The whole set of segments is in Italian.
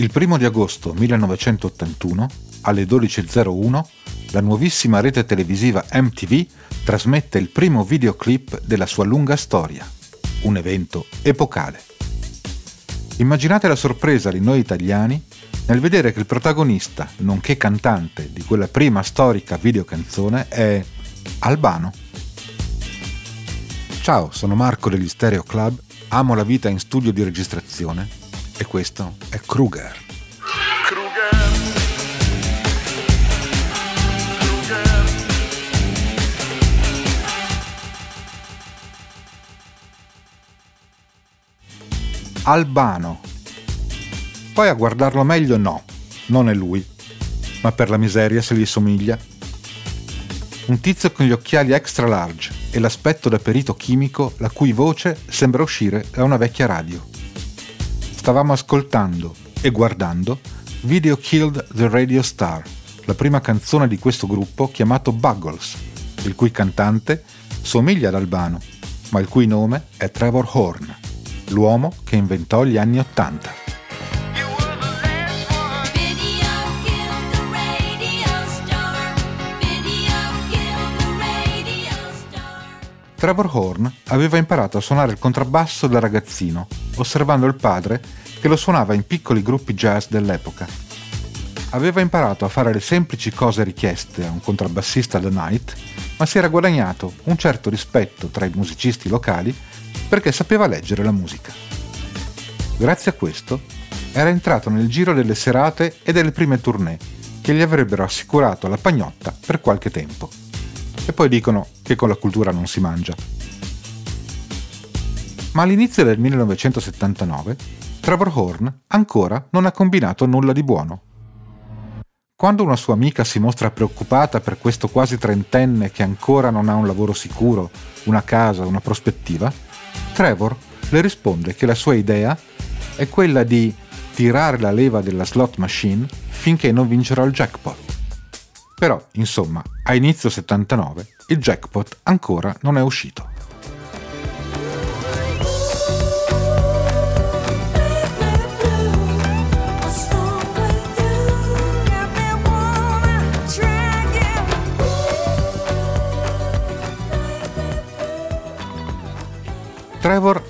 Il primo di agosto 1981, alle 12.01, la nuovissima rete televisiva MTV trasmette il primo videoclip della sua lunga storia, un evento epocale. Immaginate la sorpresa di noi italiani nel vedere che il protagonista, nonché cantante di quella prima storica videocanzone, è Albano. Ciao, sono Marco degli Stereo Club, amo la vita in studio di registrazione e questo è Kruger. Albano. Poi a guardarlo meglio no, non è lui, ma per la miseria se gli somiglia. Un tizio con gli occhiali extra large e l'aspetto da perito chimico la cui voce sembra uscire da una vecchia radio. Stavamo ascoltando e guardando Video Killed the Radio Star, la prima canzone di questo gruppo chiamato Buggles, il cui cantante somiglia ad Albano, ma il cui nome è Trevor Horn l'uomo che inventò gli anni Ottanta. Trevor Horn aveva imparato a suonare il contrabbasso da ragazzino, osservando il padre che lo suonava in piccoli gruppi jazz dell'epoca. Aveva imparato a fare le semplici cose richieste a un contrabbassista da night, ma si era guadagnato un certo rispetto tra i musicisti locali perché sapeva leggere la musica. Grazie a questo era entrato nel giro delle serate e delle prime tournée che gli avrebbero assicurato la pagnotta per qualche tempo. E poi dicono che con la cultura non si mangia. Ma all'inizio del 1979 Trevor Horn ancora non ha combinato nulla di buono. Quando una sua amica si mostra preoccupata per questo quasi trentenne che ancora non ha un lavoro sicuro, una casa, una prospettiva, Trevor le risponde che la sua idea è quella di tirare la leva della slot machine finché non vincerà il jackpot. Però, insomma, a inizio 79 il jackpot ancora non è uscito.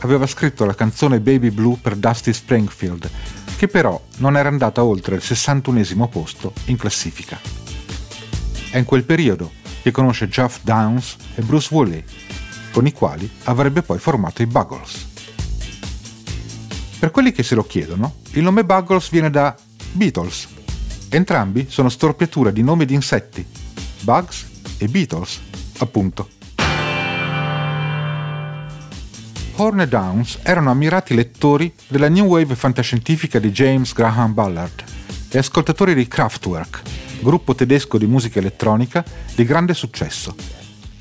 Aveva scritto la canzone Baby Blue per Dusty Springfield, che però non era andata oltre il 61 posto in classifica. È in quel periodo che conosce Jeff Downs e Bruce Woolley, con i quali avrebbe poi formato i Buggles. Per quelli che se lo chiedono, il nome Buggles viene da Beatles. Entrambi sono storpiature di nomi di insetti, Bugs e Beatles, appunto. Horn e Downs erano ammirati lettori della New Wave fantascientifica di James Graham Ballard e ascoltatori di Kraftwerk, gruppo tedesco di musica elettronica di grande successo,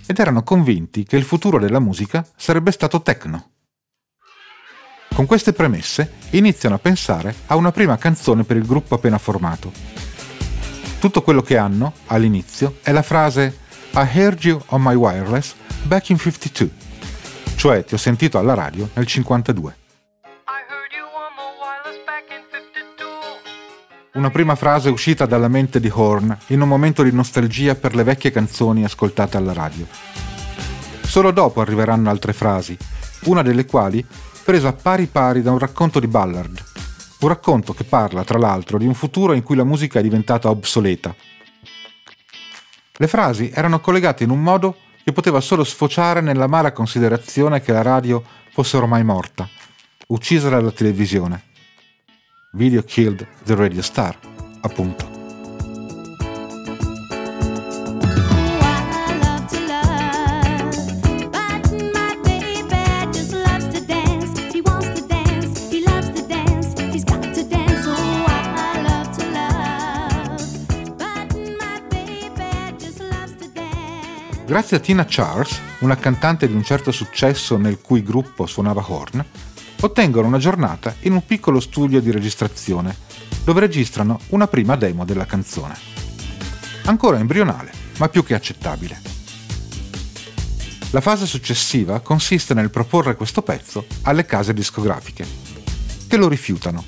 ed erano convinti che il futuro della musica sarebbe stato techno. Con queste premesse iniziano a pensare a una prima canzone per il gruppo appena formato. Tutto quello che hanno, all'inizio, è la frase I heard you on my wireless back in 52 cioè ti ho sentito alla radio nel 52. Una prima frase uscita dalla mente di Horn in un momento di nostalgia per le vecchie canzoni ascoltate alla radio. Solo dopo arriveranno altre frasi, una delle quali presa pari pari da un racconto di Ballard, un racconto che parla, tra l'altro, di un futuro in cui la musica è diventata obsoleta. Le frasi erano collegate in un modo che poteva solo sfociare nell'amara considerazione che la radio fosse ormai morta, uccisa dalla televisione. Video killed the radio star, appunto. Grazie a Tina Charles, una cantante di un certo successo nel cui gruppo suonava horn, ottengono una giornata in un piccolo studio di registrazione, dove registrano una prima demo della canzone. Ancora embrionale, ma più che accettabile. La fase successiva consiste nel proporre questo pezzo alle case discografiche, che lo rifiutano.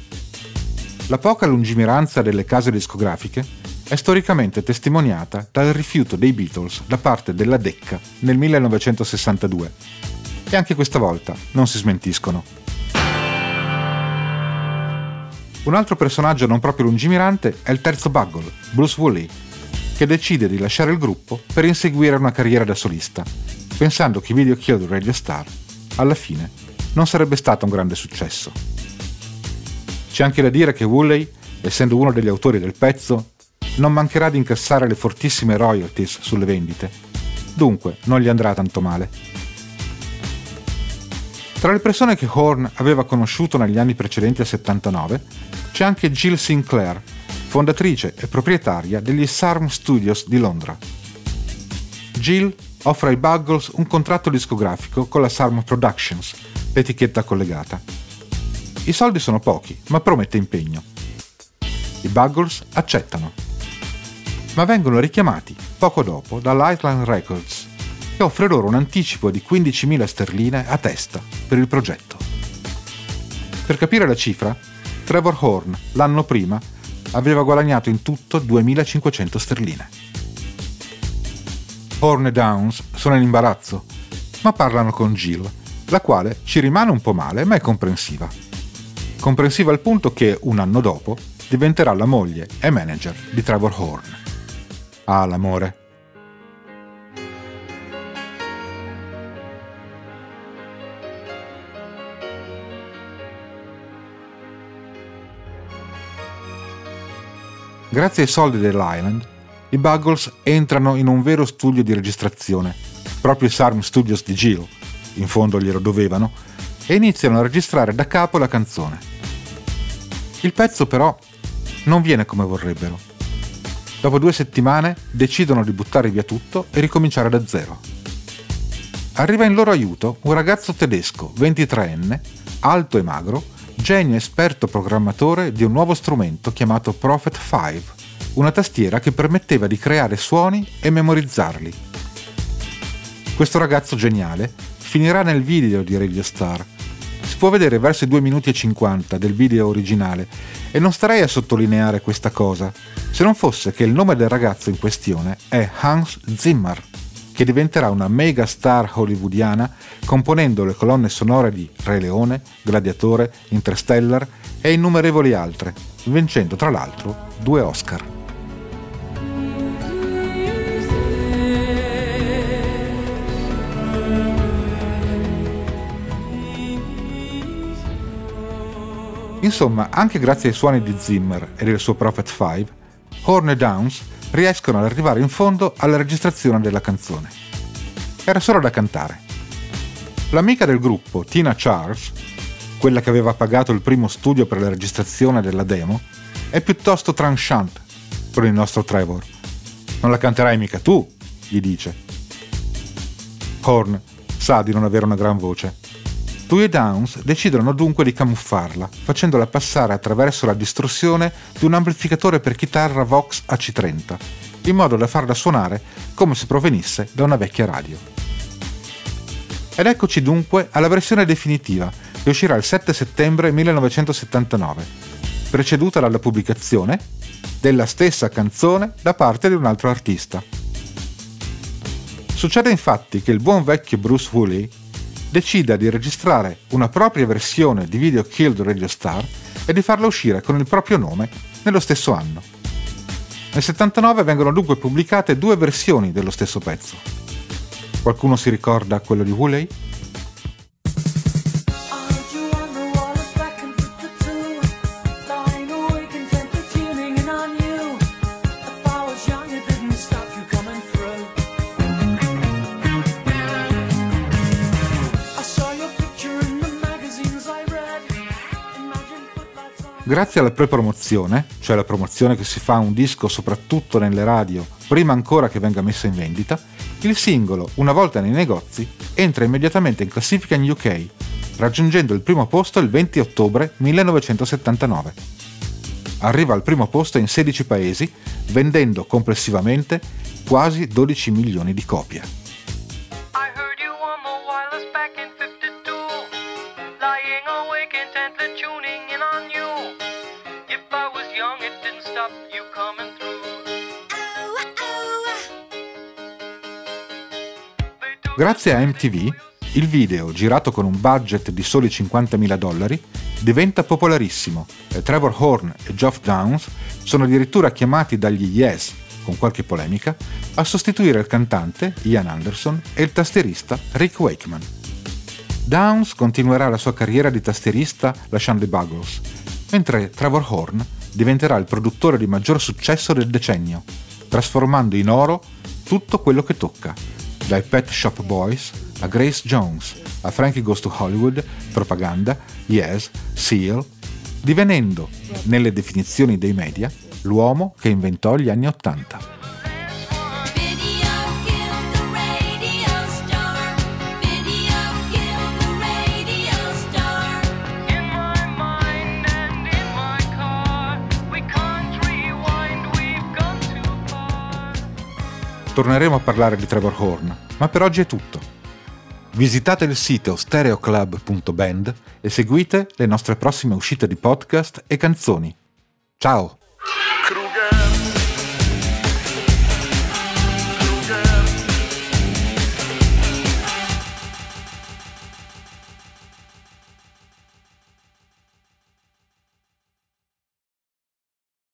La poca lungimiranza delle case discografiche è storicamente testimoniata dal rifiuto dei Beatles da parte della Decca nel 1962 e anche questa volta non si smentiscono. Un altro personaggio non proprio lungimirante è il terzo Buggle, Bruce Woolley, che decide di lasciare il gruppo per inseguire una carriera da solista, pensando che Video Killed Radio Star alla fine non sarebbe stato un grande successo. C'è anche da dire che Woolley, essendo uno degli autori del pezzo, non mancherà di incassare le fortissime royalties sulle vendite, dunque non gli andrà tanto male. Tra le persone che Horn aveva conosciuto negli anni precedenti al 79 c'è anche Jill Sinclair, fondatrice e proprietaria degli Sarm Studios di Londra. Jill offre ai Buggles un contratto discografico con la Sarm Productions, l'etichetta collegata. I soldi sono pochi, ma promette impegno. I Buggles accettano ma vengono richiamati poco dopo dall'Island Records, che offre loro un anticipo di 15.000 sterline a testa per il progetto. Per capire la cifra, Trevor Horn l'anno prima aveva guadagnato in tutto 2.500 sterline. Horn e Downs sono in imbarazzo, ma parlano con Jill, la quale ci rimane un po' male ma è comprensiva. Comprensiva al punto che, un anno dopo, diventerà la moglie e manager di Trevor Horn ha l'amore. Grazie ai soldi dell'Island, i Buggles entrano in un vero studio di registrazione, proprio i Sarm Studios di Jill, in fondo glielo dovevano, e iniziano a registrare da capo la canzone. Il pezzo però non viene come vorrebbero. Dopo due settimane decidono di buttare via tutto e ricominciare da zero. Arriva in loro aiuto un ragazzo tedesco, 23enne, alto e magro, genio esperto programmatore di un nuovo strumento chiamato Prophet 5, una tastiera che permetteva di creare suoni e memorizzarli. Questo ragazzo geniale finirà nel video di Radio Star. Può vedere verso i 2 minuti e 50 del video originale e non starei a sottolineare questa cosa, se non fosse che il nome del ragazzo in questione è Hans Zimmer, che diventerà una mega star hollywoodiana componendo le colonne sonore di Re Leone, Gladiatore, Interstellar e innumerevoli altre, vincendo tra l'altro due Oscar. Insomma, anche grazie ai suoni di Zimmer e del suo Prophet 5, Horn e Downs riescono ad arrivare in fondo alla registrazione della canzone. Era solo da cantare. L'amica del gruppo, Tina Charles, quella che aveva pagato il primo studio per la registrazione della demo, è piuttosto tranchant con il nostro Trevor. Non la canterai mica tu, gli dice. Horn sa di non avere una gran voce lui e Downs decidono dunque di camuffarla, facendola passare attraverso la distruzione di un amplificatore per chitarra Vox AC30, in modo da farla suonare come se provenisse da una vecchia radio. Ed eccoci dunque alla versione definitiva, che uscirà il 7 settembre 1979, preceduta dalla pubblicazione della stessa canzone da parte di un altro artista. Succede infatti che il buon vecchio Bruce Woolley decida di registrare una propria versione di Video Killed Radio Star e di farla uscire con il proprio nome nello stesso anno. Nel 79 vengono dunque pubblicate due versioni dello stesso pezzo. Qualcuno si ricorda quello di Woolley? Grazie alla pre-promozione, cioè la promozione che si fa a un disco soprattutto nelle radio, prima ancora che venga messo in vendita, il singolo, una volta nei negozi, entra immediatamente in classifica in UK, raggiungendo il primo posto il 20 ottobre 1979. Arriva al primo posto in 16 paesi, vendendo complessivamente quasi 12 milioni di copie. If I stop you coming through. Grazie a MTV, il video, girato con un budget di soli 50.000 dollari, diventa popolarissimo e Trevor Horn e Geoff Downs sono addirittura chiamati dagli Yes, con qualche polemica, a sostituire il cantante Ian Anderson e il tastierista Rick Wakeman. Downs continuerà la sua carriera di tastierista lasciando i Buggles, mentre Trevor Horn diventerà il produttore di maggior successo del decennio, trasformando in oro tutto quello che tocca, dai Pet Shop Boys a Grace Jones, a Frankie Goes to Hollywood, Propaganda, Yes, Seal, divenendo, nelle definizioni dei media, l'uomo che inventò gli anni Ottanta. Torneremo a parlare di Trevor Horn, ma per oggi è tutto. Visitate il sito stereoclub.band e seguite le nostre prossime uscite di podcast e canzoni. Ciao!